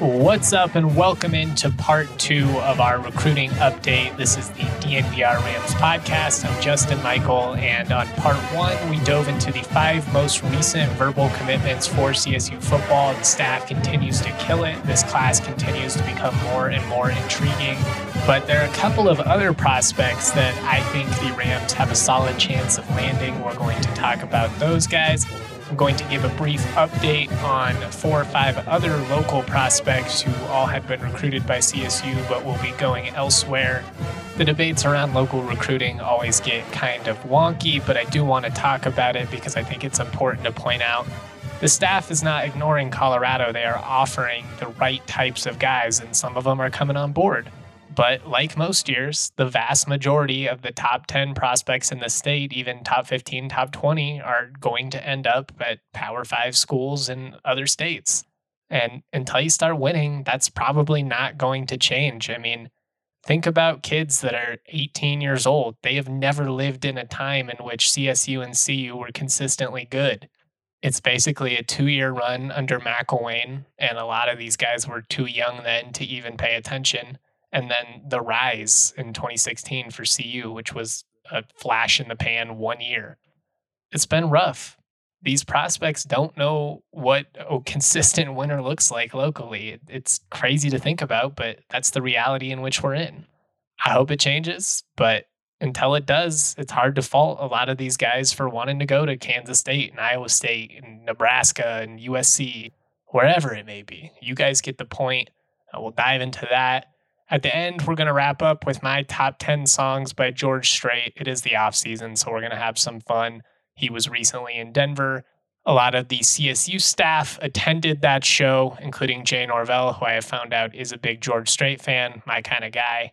What's up, and welcome into part two of our recruiting update. This is the DNVR Rams podcast. I'm Justin Michael, and on part one, we dove into the five most recent verbal commitments for CSU football. The staff continues to kill it. This class continues to become more and more intriguing. But there are a couple of other prospects that I think the Rams have a solid chance of landing. We're going to talk about those guys. I'm going to give a brief update on four or five other local prospects who all had been recruited by CSU but will be going elsewhere. The debates around local recruiting always get kind of wonky, but I do want to talk about it because I think it's important to point out the staff is not ignoring Colorado. They are offering the right types of guys, and some of them are coming on board. But like most years, the vast majority of the top 10 prospects in the state, even top 15, top 20, are going to end up at Power Five schools in other states. And until you start winning, that's probably not going to change. I mean, think about kids that are 18 years old. They have never lived in a time in which CSU and CU were consistently good. It's basically a two year run under McElwain, and a lot of these guys were too young then to even pay attention and then the rise in 2016 for CU, which was a flash in the pan one year. It's been rough. These prospects don't know what a consistent winner looks like locally. It's crazy to think about, but that's the reality in which we're in. I hope it changes, but until it does, it's hard to fault a lot of these guys for wanting to go to Kansas State and Iowa State and Nebraska and USC, wherever it may be. You guys get the point. We'll dive into that at the end, we're going to wrap up with my top 10 songs by George Strait. It is the off season, so we're going to have some fun. He was recently in Denver. A lot of the CSU staff attended that show, including Jay Norvell, who I have found out is a big George Strait fan, my kind of guy.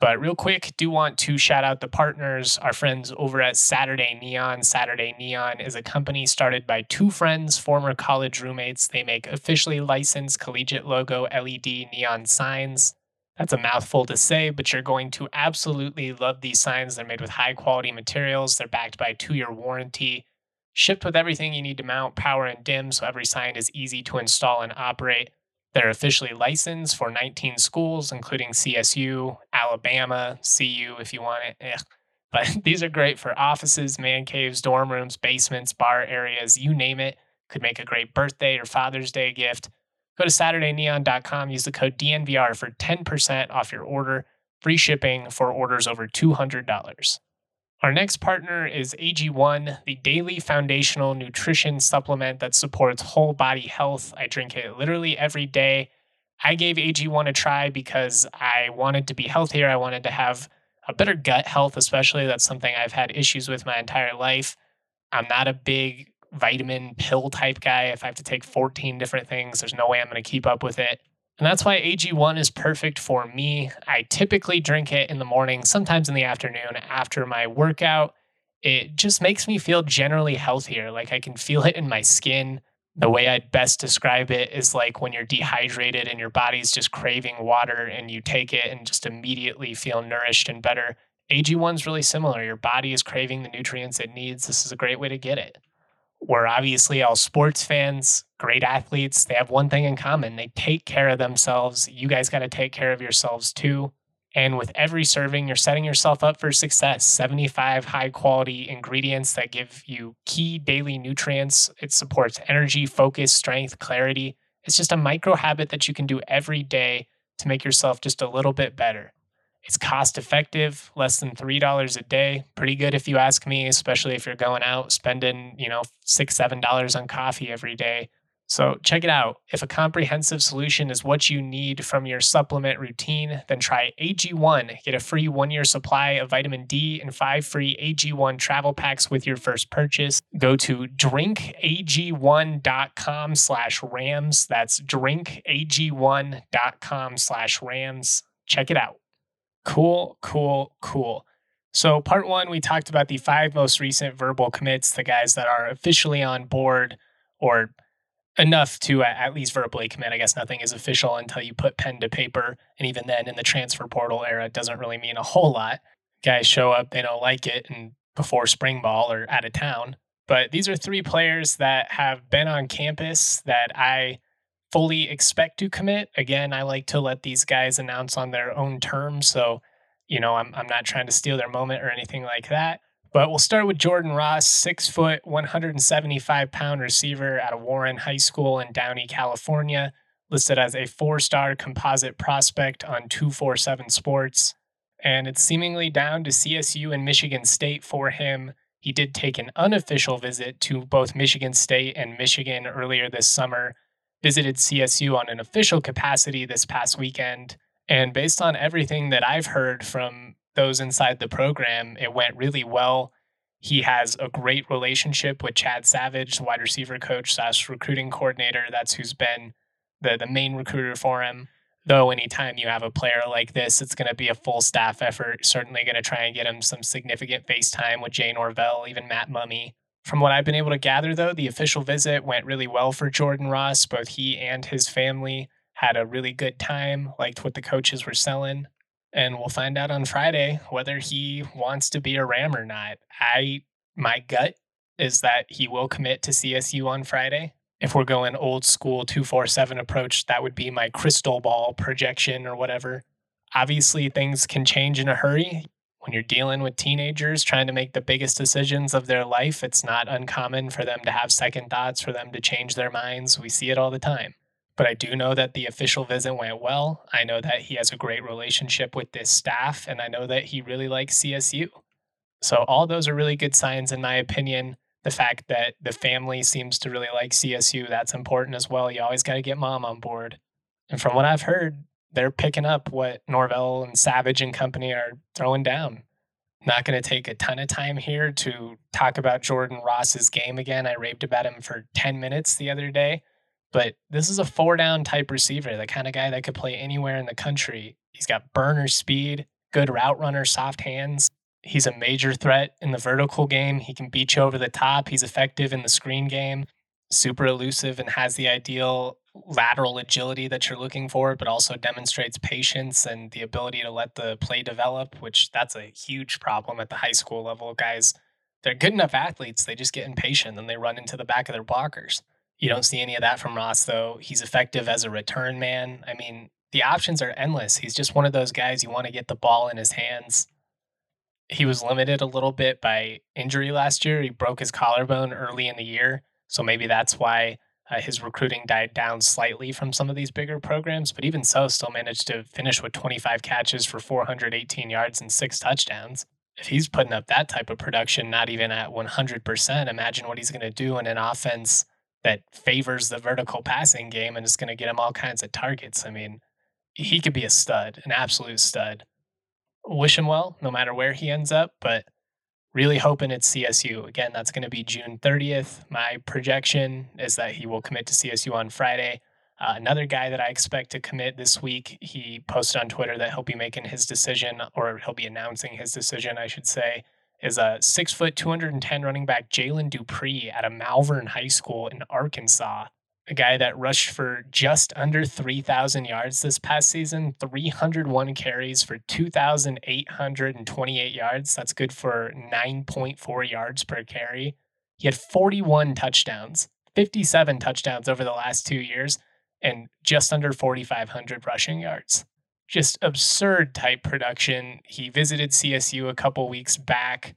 But real quick, do want to shout out the partners, our friends over at Saturday Neon. Saturday Neon is a company started by two friends, former college roommates. They make officially licensed collegiate logo LED neon signs. That's a mouthful to say, but you're going to absolutely love these signs. They're made with high quality materials. They're backed by a two year warranty, shipped with everything you need to mount, power, and dim, so every sign is easy to install and operate. They're officially licensed for 19 schools, including CSU, Alabama, CU if you want it. Ugh. But these are great for offices, man caves, dorm rooms, basements, bar areas, you name it. Could make a great birthday or Father's Day gift. Go to SaturdayNeon.com, use the code DNVR for 10% off your order, free shipping for orders over $200. Our next partner is AG1, the daily foundational nutrition supplement that supports whole body health. I drink it literally every day. I gave AG1 a try because I wanted to be healthier. I wanted to have a better gut health, especially. That's something I've had issues with my entire life. I'm not a big vitamin pill type guy. If I have to take 14 different things, there's no way I'm going to keep up with it. And that's why AG1 is perfect for me. I typically drink it in the morning, sometimes in the afternoon after my workout. It just makes me feel generally healthier. Like I can feel it in my skin. The way I'd best describe it is like when you're dehydrated and your body's just craving water and you take it and just immediately feel nourished and better. AG1's really similar. Your body is craving the nutrients it needs. This is a great way to get it we're obviously all sports fans, great athletes. They have one thing in common they take care of themselves. You guys got to take care of yourselves too. And with every serving, you're setting yourself up for success. 75 high quality ingredients that give you key daily nutrients. It supports energy, focus, strength, clarity. It's just a micro habit that you can do every day to make yourself just a little bit better. It's cost effective, less than $3 a day. Pretty good if you ask me, especially if you're going out spending, you know, six, seven dollars on coffee every day. So check it out. If a comprehensive solution is what you need from your supplement routine, then try AG1. Get a free one year supply of vitamin D and five free AG1 travel packs with your first purchase. Go to drinkag1.com slash rams. That's drinkag1.com slash rams. Check it out. Cool, cool, cool. So, part one, we talked about the five most recent verbal commits, the guys that are officially on board or enough to uh, at least verbally commit. I guess nothing is official until you put pen to paper. And even then, in the transfer portal era, it doesn't really mean a whole lot. Guys show up, they don't like it, and before spring ball or out of town. But these are three players that have been on campus that I fully expect to commit. Again, I like to let these guys announce on their own terms. So, you know, I'm, I'm not trying to steal their moment or anything like that. But we'll start with Jordan Ross, six foot, 175 pound receiver out of Warren High School in Downey, California, listed as a four star composite prospect on 247 Sports. And it's seemingly down to CSU and Michigan State for him. He did take an unofficial visit to both Michigan State and Michigan earlier this summer, visited CSU on an official capacity this past weekend. And based on everything that I've heard from those inside the program, it went really well. He has a great relationship with Chad Savage, wide receiver coach slash recruiting coordinator. That's who's been the, the main recruiter for him. Though anytime you have a player like this, it's going to be a full staff effort. Certainly going to try and get him some significant face time with Jay Norvell, even Matt Mumme. From what I've been able to gather, though, the official visit went really well for Jordan Ross. Both he and his family had a really good time, liked what the coaches were selling and we'll find out on Friday whether he wants to be a Ram or not. I my gut is that he will commit to CSU on Friday. If we're going old school 247 approach, that would be my crystal ball projection or whatever. Obviously, things can change in a hurry. When you're dealing with teenagers trying to make the biggest decisions of their life, it's not uncommon for them to have second thoughts, for them to change their minds. We see it all the time. But I do know that the official visit went well. I know that he has a great relationship with this staff, and I know that he really likes CSU. So, all those are really good signs, in my opinion. The fact that the family seems to really like CSU, that's important as well. You always got to get mom on board. And from what I've heard, they're picking up what Norvell and Savage and company are throwing down. Not going to take a ton of time here to talk about Jordan Ross's game again. I raved about him for 10 minutes the other day. But this is a four down type receiver, the kind of guy that could play anywhere in the country. He's got burner speed, good route runner, soft hands. He's a major threat in the vertical game. He can beat you over the top. He's effective in the screen game, super elusive, and has the ideal lateral agility that you're looking for, but also demonstrates patience and the ability to let the play develop, which that's a huge problem at the high school level. Guys, they're good enough athletes, they just get impatient and they run into the back of their blockers. You don't see any of that from Ross, though. He's effective as a return man. I mean, the options are endless. He's just one of those guys you want to get the ball in his hands. He was limited a little bit by injury last year. He broke his collarbone early in the year. So maybe that's why uh, his recruiting died down slightly from some of these bigger programs. But even so, still managed to finish with 25 catches for 418 yards and six touchdowns. If he's putting up that type of production, not even at 100%, imagine what he's going to do in an offense that favors the vertical passing game and is going to get him all kinds of targets. I mean, he could be a stud, an absolute stud. Wish him well, no matter where he ends up, but really hoping it's CSU. Again, that's going to be June 30th. My projection is that he will commit to CSU on Friday. Uh, another guy that I expect to commit this week, he posted on Twitter that he'll be making his decision, or he'll be announcing his decision, I should say, is a six foot, 210 running back, Jalen Dupree, at a Malvern High School in Arkansas. A guy that rushed for just under 3,000 yards this past season, 301 carries for 2,828 yards. That's good for 9.4 yards per carry. He had 41 touchdowns, 57 touchdowns over the last two years, and just under 4,500 rushing yards just absurd type production. He visited CSU a couple weeks back.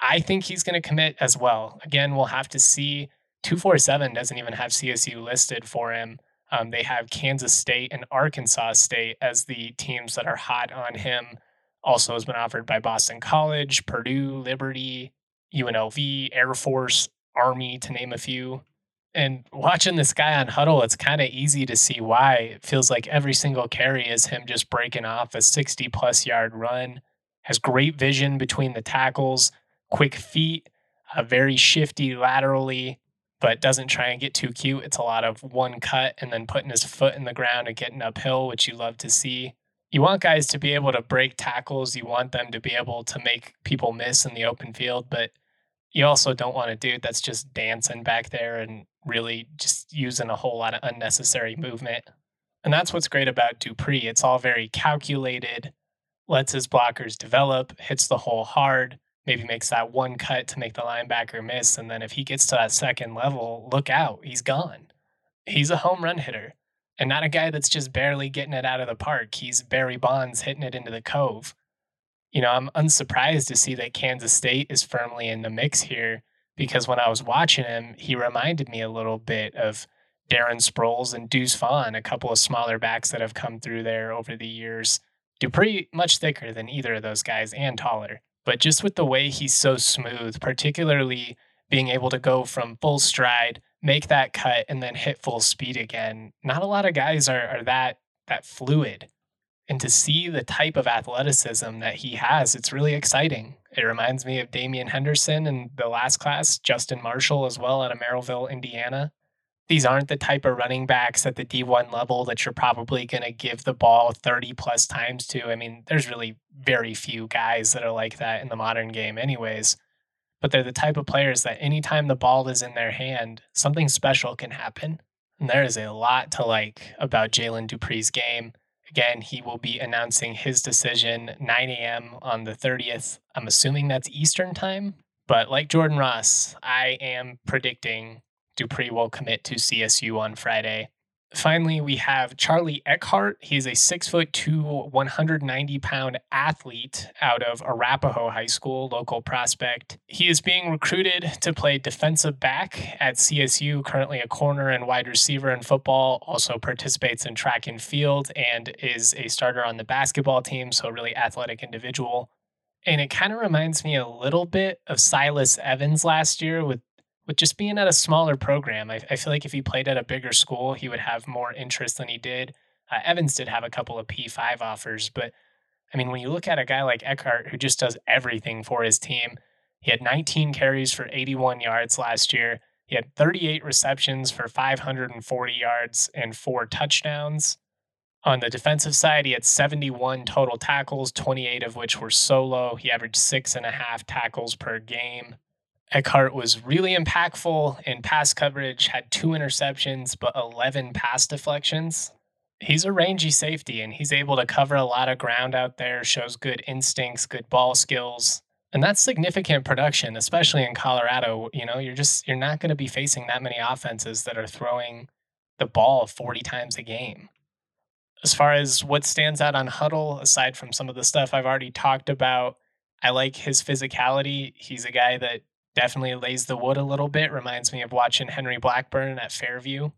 I think he's going to commit as well. Again, we'll have to see. 247 doesn't even have CSU listed for him. Um, they have Kansas State and Arkansas State as the teams that are hot on him. Also has been offered by Boston College, Purdue, Liberty, UNLV, Air Force, Army, to name a few. And watching this guy on Huddle, it's kind of easy to see why. It feels like every single carry is him just breaking off a 60 plus yard run. Has great vision between the tackles, quick feet, uh, very shifty laterally, but doesn't try and get too cute. It's a lot of one cut and then putting his foot in the ground and getting uphill, which you love to see. You want guys to be able to break tackles. You want them to be able to make people miss in the open field, but you also don't want a dude that's just dancing back there and really just using a whole lot of unnecessary movement. And that's what's great about Dupree. It's all very calculated, lets his blockers develop, hits the hole hard, maybe makes that one cut to make the linebacker miss. And then if he gets to that second level, look out, he's gone. he's a home run hitter and not a guy that's just barely getting it out of the park. He's Barry Bonds hitting it into the cove. You know, I'm unsurprised to see that Kansas State is firmly in the mix here because when I was watching him, he reminded me a little bit of Darren Sproles and Deuce Vaughn, a couple of smaller backs that have come through there over the years. Dupree, much thicker than either of those guys and taller. But just with the way he's so smooth, particularly being able to go from full stride, make that cut, and then hit full speed again, not a lot of guys are, are that that fluid. And to see the type of athleticism that he has, it's really exciting. It reminds me of Damian Henderson in the last class, Justin Marshall as well out of Merrillville, Indiana these aren't the type of running backs at the D1 level that you're probably going to give the ball 30 plus times to. I mean, there's really very few guys that are like that in the modern game, anyways. But they're the type of players that anytime the ball is in their hand, something special can happen. And there is a lot to like about Jalen Dupree's game. Again, he will be announcing his decision 9 a.m. on the 30th. I'm assuming that's Eastern time. But like Jordan Ross, I am predicting Dupree will commit to CSU on Friday. Finally, we have Charlie Eckhart. He's a six foot two, 190 pound athlete out of Arapahoe High School, local prospect. He is being recruited to play defensive back at CSU, currently a corner and wide receiver in football, also participates in track and field, and is a starter on the basketball team, so a really athletic individual. And it kind of reminds me a little bit of Silas Evans last year with with just being at a smaller program, I, I, feel like if he played at a bigger school, he would have more interest than he did. Uh, Evans did have a couple of P5 offers, but I mean, when you look at a guy like Eckhart who just does everything for his team, he had 19 carries for 81 yards last year. He had 38 receptions for 540 yards and four touchdowns. On the defensive side, he had 71 total tackles, 28 of which were solo. He averaged six and a half tackles per game. Eckhart was really impactful in pass coverage, had two interceptions, but 11 pass deflections. He's a rangy safety and he's able to cover a lot of ground out there, shows good instincts, good ball skills. And that's significant production, especially in Colorado. You know, you're just you're not going to be facing that many offenses that are throwing the ball 40 times a game. As far as what stands out on Huddle, aside from some of the stuff I've already talked about, I like his physicality. He's a guy that definitely lays the wood a little bit. Reminds me of watching Henry Blackburn at Fairview.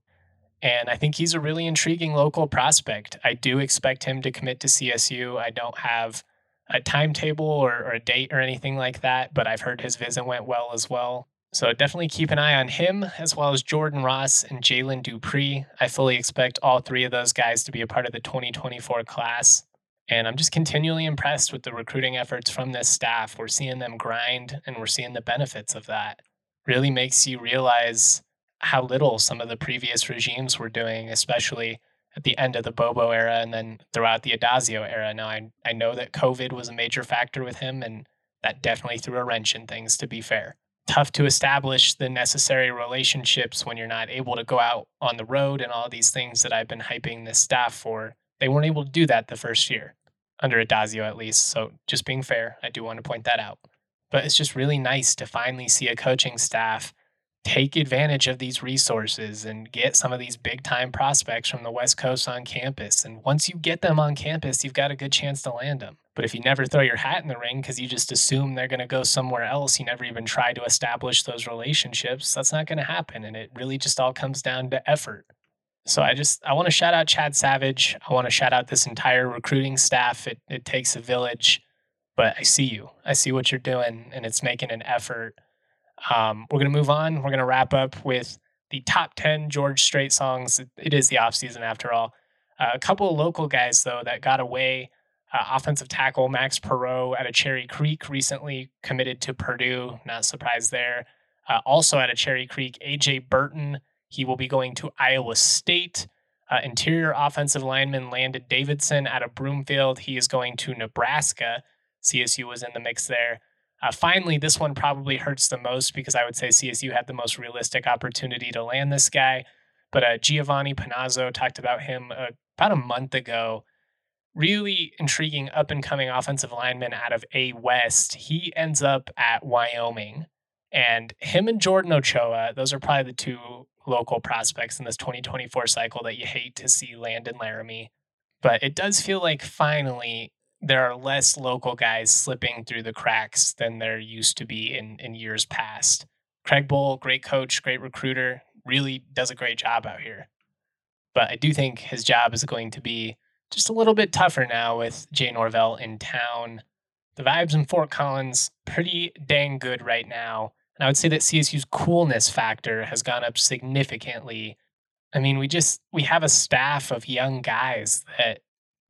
And I think he's a really intriguing local prospect. I do expect him to commit to CSU. I don't have a timetable or, or, a date or anything like that, but I've heard his visit went well as well. So definitely keep an eye on him, as well as Jordan Ross and Jalen Dupree. I fully expect all three of those guys to be a part of the 2024 class. And I'm just continually impressed with the recruiting efforts from this staff. We're seeing them grind and we're seeing the benefits of that. Really makes you realize how little some of the previous regimes were doing, especially at the end of the Bobo era and then throughout the Addazio era. Now, I, I know that COVID was a major factor with him, and that definitely threw a wrench in things, to be fair. Tough to establish the necessary relationships when you're not able to go out on the road and all these things that I've been hyping this staff for they weren't able to do that the first year, under Addazio at least. So just being fair, I do want to point that out. But it's just really nice to finally see a coaching staff take advantage of these resources and get some of these big time prospects from the West Coast on campus. And once you get them on campus, you've got a good chance to land them. But if you never throw your hat in the ring because you just assume they're going to go somewhere else, you never even try to establish those relationships, that's not going to happen. And it really just all comes down to effort. So I just I want to shout out Chad Savage. I want to shout out this entire recruiting staff. It it takes a village, but I see you. I see what you're doing, and it's making an effort. Um, we're gonna move on. We're gonna wrap up with the top ten George Strait songs. It, is the off season after all. Uh, a couple of local guys though that got away. Uh, offensive tackle Max Perot out of Cherry Creek recently committed to Purdue. Not surprised there. Uh, also out of Cherry Creek, AJ Burton he will be going to Iowa State. Uh, interior offensive lineman Landon Davidson out of Broomfield. He is going to Nebraska. CSU was in the mix there. Uh, finally, this one probably hurts the most because I would say CSU had the most realistic opportunity to land this guy. But uh, Giovanni Panazzo talked about him uh, about a month ago. Really intriguing up and coming offensive lineman out of A West. He ends up at Wyoming. And him and Jordan Ochoa, those are probably the two local prospects in this 2024 cycle that you hate to see land in Laramie. But it does feel like finally there are less local guys slipping through the cracks than there used to be in, in years past. Craig Bohl, great coach, great recruiter, really does a great job out here. But I do think his job is going to be just a little bit tougher now with Jay Norvell in town. The vibes in Fort Collins pretty dang good right now. And I would say that CSU's coolness factor has gone up significantly. I mean, we just we have a staff of young guys that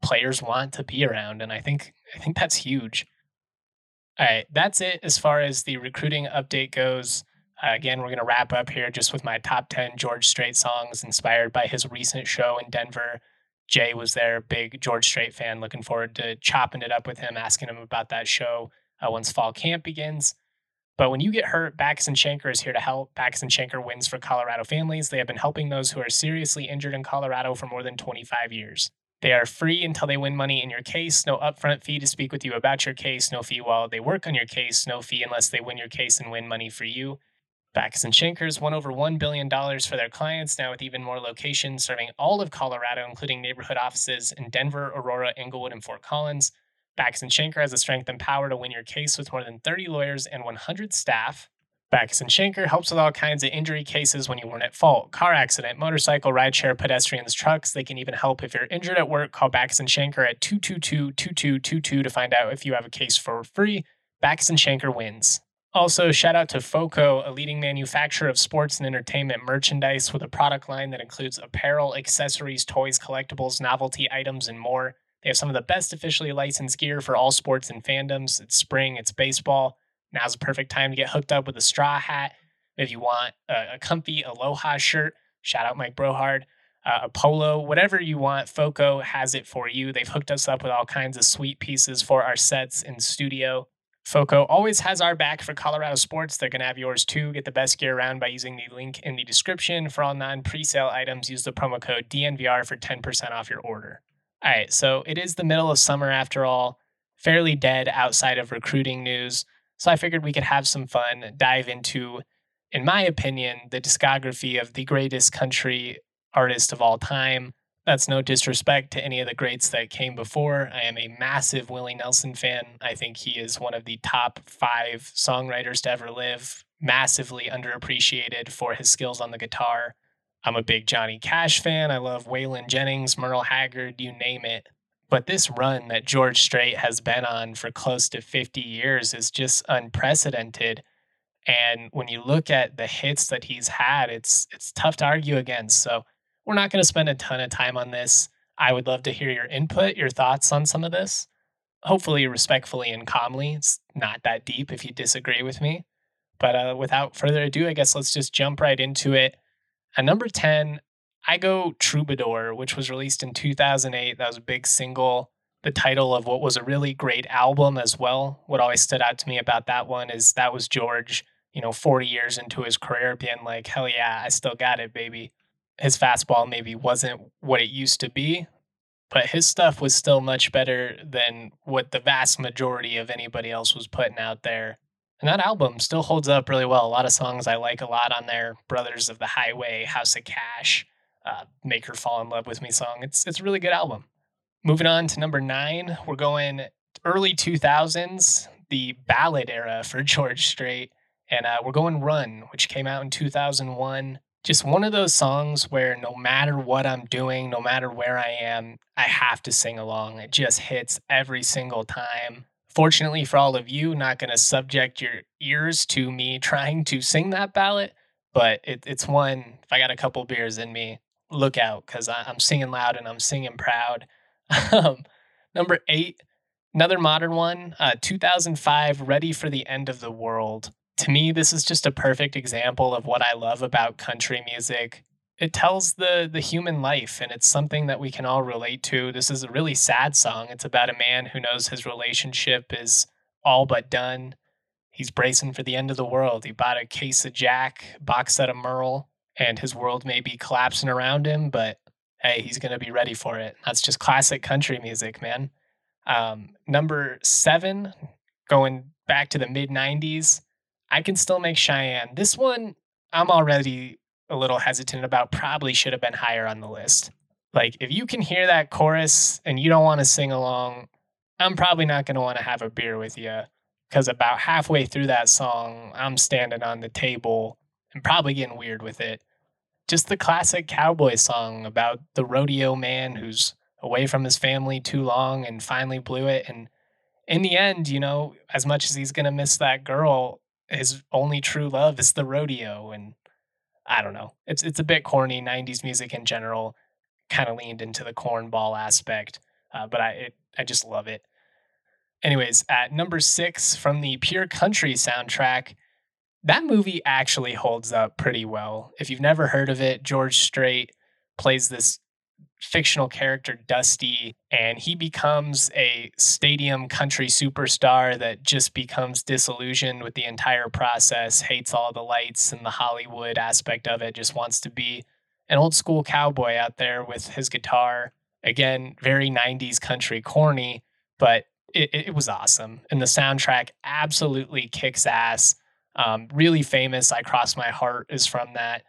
players want to be around and I think I think that's huge. All right, that's it as far as the recruiting update goes. Uh, again, we're going to wrap up here just with my top 10 George Strait songs inspired by his recent show in Denver. Jay was there, big George Strait fan. Looking forward to chopping it up with him, asking him about that show uh, once fall camp begins. But when you get hurt, Bachus and Schanker is here to help. Bachus and Schanker wins for Colorado families. They have been helping those who are seriously injured in Colorado for more than 25 years. They are free until they win money in your case. No upfront fee to speak with you about your case. No fee while they work on your case. No fee unless they win your case and win money for you. Bachus and Schankers won over $1 billion for their clients, now with even more locations serving all of Colorado, including neighborhood offices in Denver, Aurora, Englewood, and Fort Collins. Bachus and Schanker has the strength and power to win your case with more than 30 lawyers and 100 staff. Bachus and Schanker helps with all kinds of injury cases when you weren't at fault car accident, motorcycle, rideshare, pedestrians, trucks. They can even help if you're injured at work. Call Bachus and Schanker at 222 2222 to find out if you have a case for free. Bachus and Schanker wins. Also, shout out to FOCO, a leading manufacturer of sports and entertainment merchandise with a product line that includes apparel, accessories, toys, collectibles, novelty items, and more. They have some of the best officially licensed gear for all sports and fandoms. It's spring, it's baseball. Now's the perfect time to get hooked up with a straw hat. If you want a, a comfy Aloha shirt, shout out Mike Brohard, uh, a polo, whatever you want, FOCO has it for you. They've hooked us up with all kinds of sweet pieces for our sets in studio. FOCO always has our back for Colorado sports. They're going to have yours too. Get the best gear around by using the link in the description. For all non presale items, use the promo code DNVR for 10% off your order. All right, so it is the middle of summer after all, fairly dead outside of recruiting news. So I figured we could have some fun, dive into, in my opinion, the discography of the greatest country artist of all time. That's no disrespect to any of the greats that came before. I am a massive Willie Nelson fan. I think he is one of the top five songwriters to ever live, massively underappreciated for his skills on the guitar. I'm a big Johnny Cash fan. I love Waylon Jennings, Merle Haggard, you name it. But this run that George Strait has been on for close to 50 years is just unprecedented. And when you look at the hits that he's had, it's it's tough to argue against. So we're not going to spend a ton of time on this. I would love to hear your input, your thoughts on some of this. Hopefully, respectfully and calmly. It's not that deep if you disagree with me. But uh, without further ado, I guess let's just jump right into it. At number 10, I go Troubadour, which was released in 2008. That was a big single, the title of what was a really great album as well. What always stood out to me about that one is that was George, you know, 40 years into his career being like, hell yeah, I still got it, baby. His fastball maybe wasn't what it used to be, but his stuff was still much better than what the vast majority of anybody else was putting out there. And that album still holds up really well. A lot of songs I like a lot on there. Brothers of the Highway, House of Cash, uh, Make Her Fall in Love with Me song. It's it's a really good album. Moving on to number nine, we're going early 2000s, the ballad era for George Strait. And uh, we're going Run, which came out in 2001. Just one of those songs where no matter what I'm doing, no matter where I am, I have to sing along. It just hits every single time. Fortunately for all of you, not going to subject your ears to me trying to sing that ballad, but it, it's one, if I got a couple beers in me, look out because I'm singing loud and I'm singing proud. um, number eight, another modern one, uh, 2005, Ready for the End of the World. To me, this is just a perfect example of what I love about country music it tells the the human life and it's something that we can all relate to. This is a really sad song. It's about a man who knows his relationship is all but done. He's bracing for the end of the world. He bought a case of jack box set of merle and his world may be collapsing around him but hey he's going to be ready for it. That's just classic country music man. Um, number seven going back to the mid 90s i can still make cheyenne. This one i'm already a little hesitant about probably should have been higher on the list. Like, if you can hear that chorus and you don't want to sing along, I'm probably not going to want to have a beer with you because about halfway through that song, I'm standing on the table and probably getting weird with it. Just the classic cowboy song about the rodeo man who's away from his family too long and finally blew it. And in the end, you know, as much as he's going to miss that girl, his only true love is the rodeo. And I don't know. It's it's a bit corny. '90s music in general kind of leaned into the cornball aspect, uh, but I it, I just love it. Anyways, at number six from the Pure Country soundtrack, that movie actually holds up pretty well. If you've never heard of it, George Strait plays this fictional character Dusty, and he becomes a stadium country superstar that just becomes disillusioned with the entire process, hates all the lights and the Hollywood aspect of it, just wants to be an old school cowboy out there with his guitar. Again, very 90s country corny, but it, it was awesome. And the soundtrack absolutely kicks ass. Um, really famous. I Cross My Heart is from that.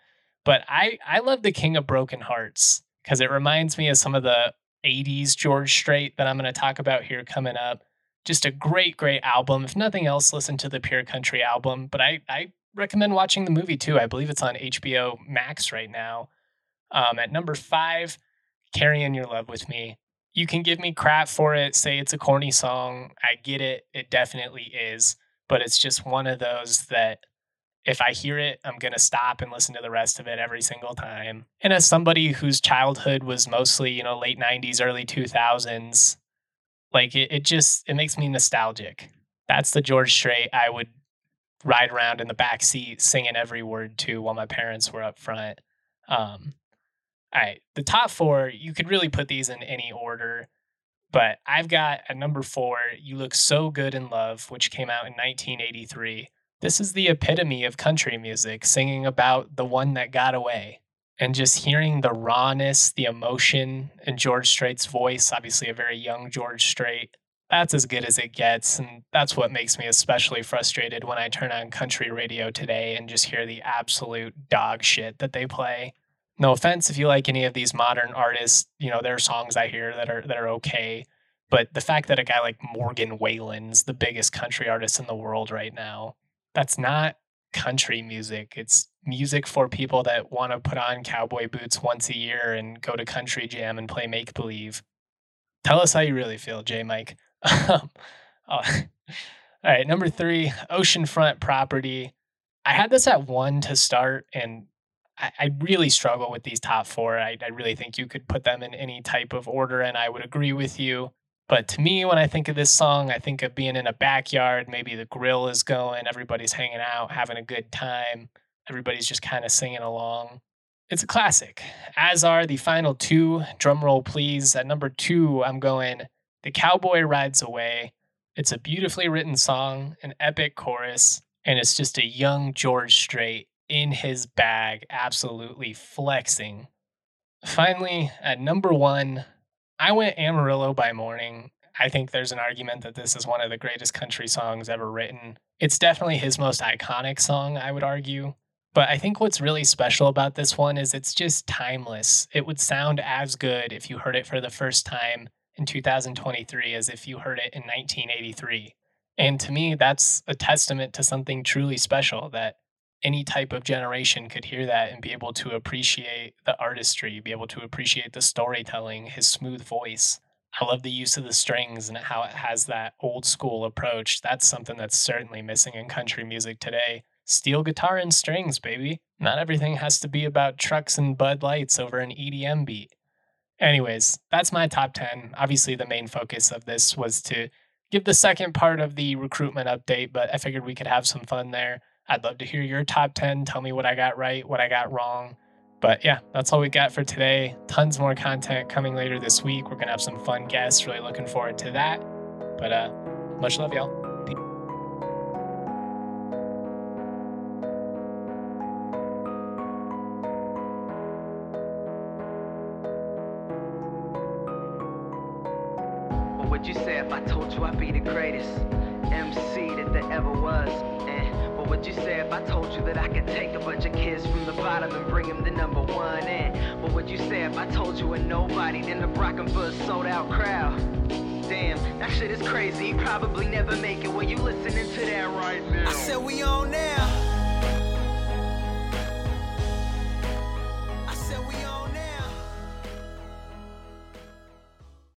But I, I love The King of Broken Hearts because it reminds me of some of the 80s George Strait that I'm going to talk about here coming up. Just a great, great album. If nothing else, listen to the Pure Country album. But I, I recommend watching the movie too. I believe it's on HBO Max right now. Um, at number five, Carrying Your Love with Me. You can give me crap for it, say it's a corny song. I get it. It definitely is. But it's just one of those that if I hear it, I'm going to stop and listen to the rest of it every single time. And as somebody whose childhood was mostly, you know, late 90s, early 2000s, like it, it just it makes me nostalgic. That's the George Strait I would ride around in the back seat singing every word to while my parents were up front. Um, all right, the top four, you could really put these in any order, but I've got a number four, You Look So Good in Love, which came out in 1983. This is the epitome of country music, singing about the one that got away. And just hearing the rawness, the emotion in George Strait's voice, obviously a very young George Strait, that's as good as it gets. And that's what makes me especially frustrated when I turn on country radio today and just hear the absolute dog shit that they play. No offense if you like any of these modern artists, you know, there are songs I hear that are that are okay. But the fact that a guy like Morgan Wallen's the biggest country artist in the world right now, that's not country music. It's music for people that want to put on cowboy boots once a year and go to country jam and play make believe. Tell us how you really feel, J Mike. oh. All right, number three, oceanfront property. I had this at one to start, and I, I really struggle with these top four. I, I really think you could put them in any type of order, and I would agree with you. But to me, when I think of this song, I think of being in a backyard. Maybe the grill is going, everybody's hanging out, having a good time. Everybody's just kind of singing along. It's a classic, as are the final two. Drum roll, please. At number two, I'm going The Cowboy Rides Away. It's a beautifully written song, an epic chorus, and it's just a young George Strait in his bag, absolutely flexing. Finally, at number one, I went Amarillo by Morning. I think there's an argument that this is one of the greatest country songs ever written. It's definitely his most iconic song, I would argue. But I think what's really special about this one is it's just timeless. It would sound as good if you heard it for the first time in 2023 as if you heard it in 1983. And to me, that's a testament to something truly special that any type of generation could hear that and be able to appreciate the artistry, be able to appreciate the storytelling, his smooth voice. I love the use of the strings and how it has that old school approach. That's something that's certainly missing in country music today. Steel guitar and strings, baby. Not everything has to be about trucks and Bud Lights over an EDM beat. Anyways, that's my top 10. Obviously, the main focus of this was to give the second part of the recruitment update, but I figured we could have some fun there. I'd love to hear your top 10. Tell me what I got right, what I got wrong. But yeah, that's all we got for today. Tons more content coming later this week. We're going to have some fun guests. Really looking forward to that. But uh, much love, y'all. Would you say if I told you that? And I could take a bunch of kids from the bottom and bring them to number one? And but what would you say if I told you a nobody then the rock and a sold out crowd? Damn, that shit is crazy. You probably never make it when you listening to that right now. I said we on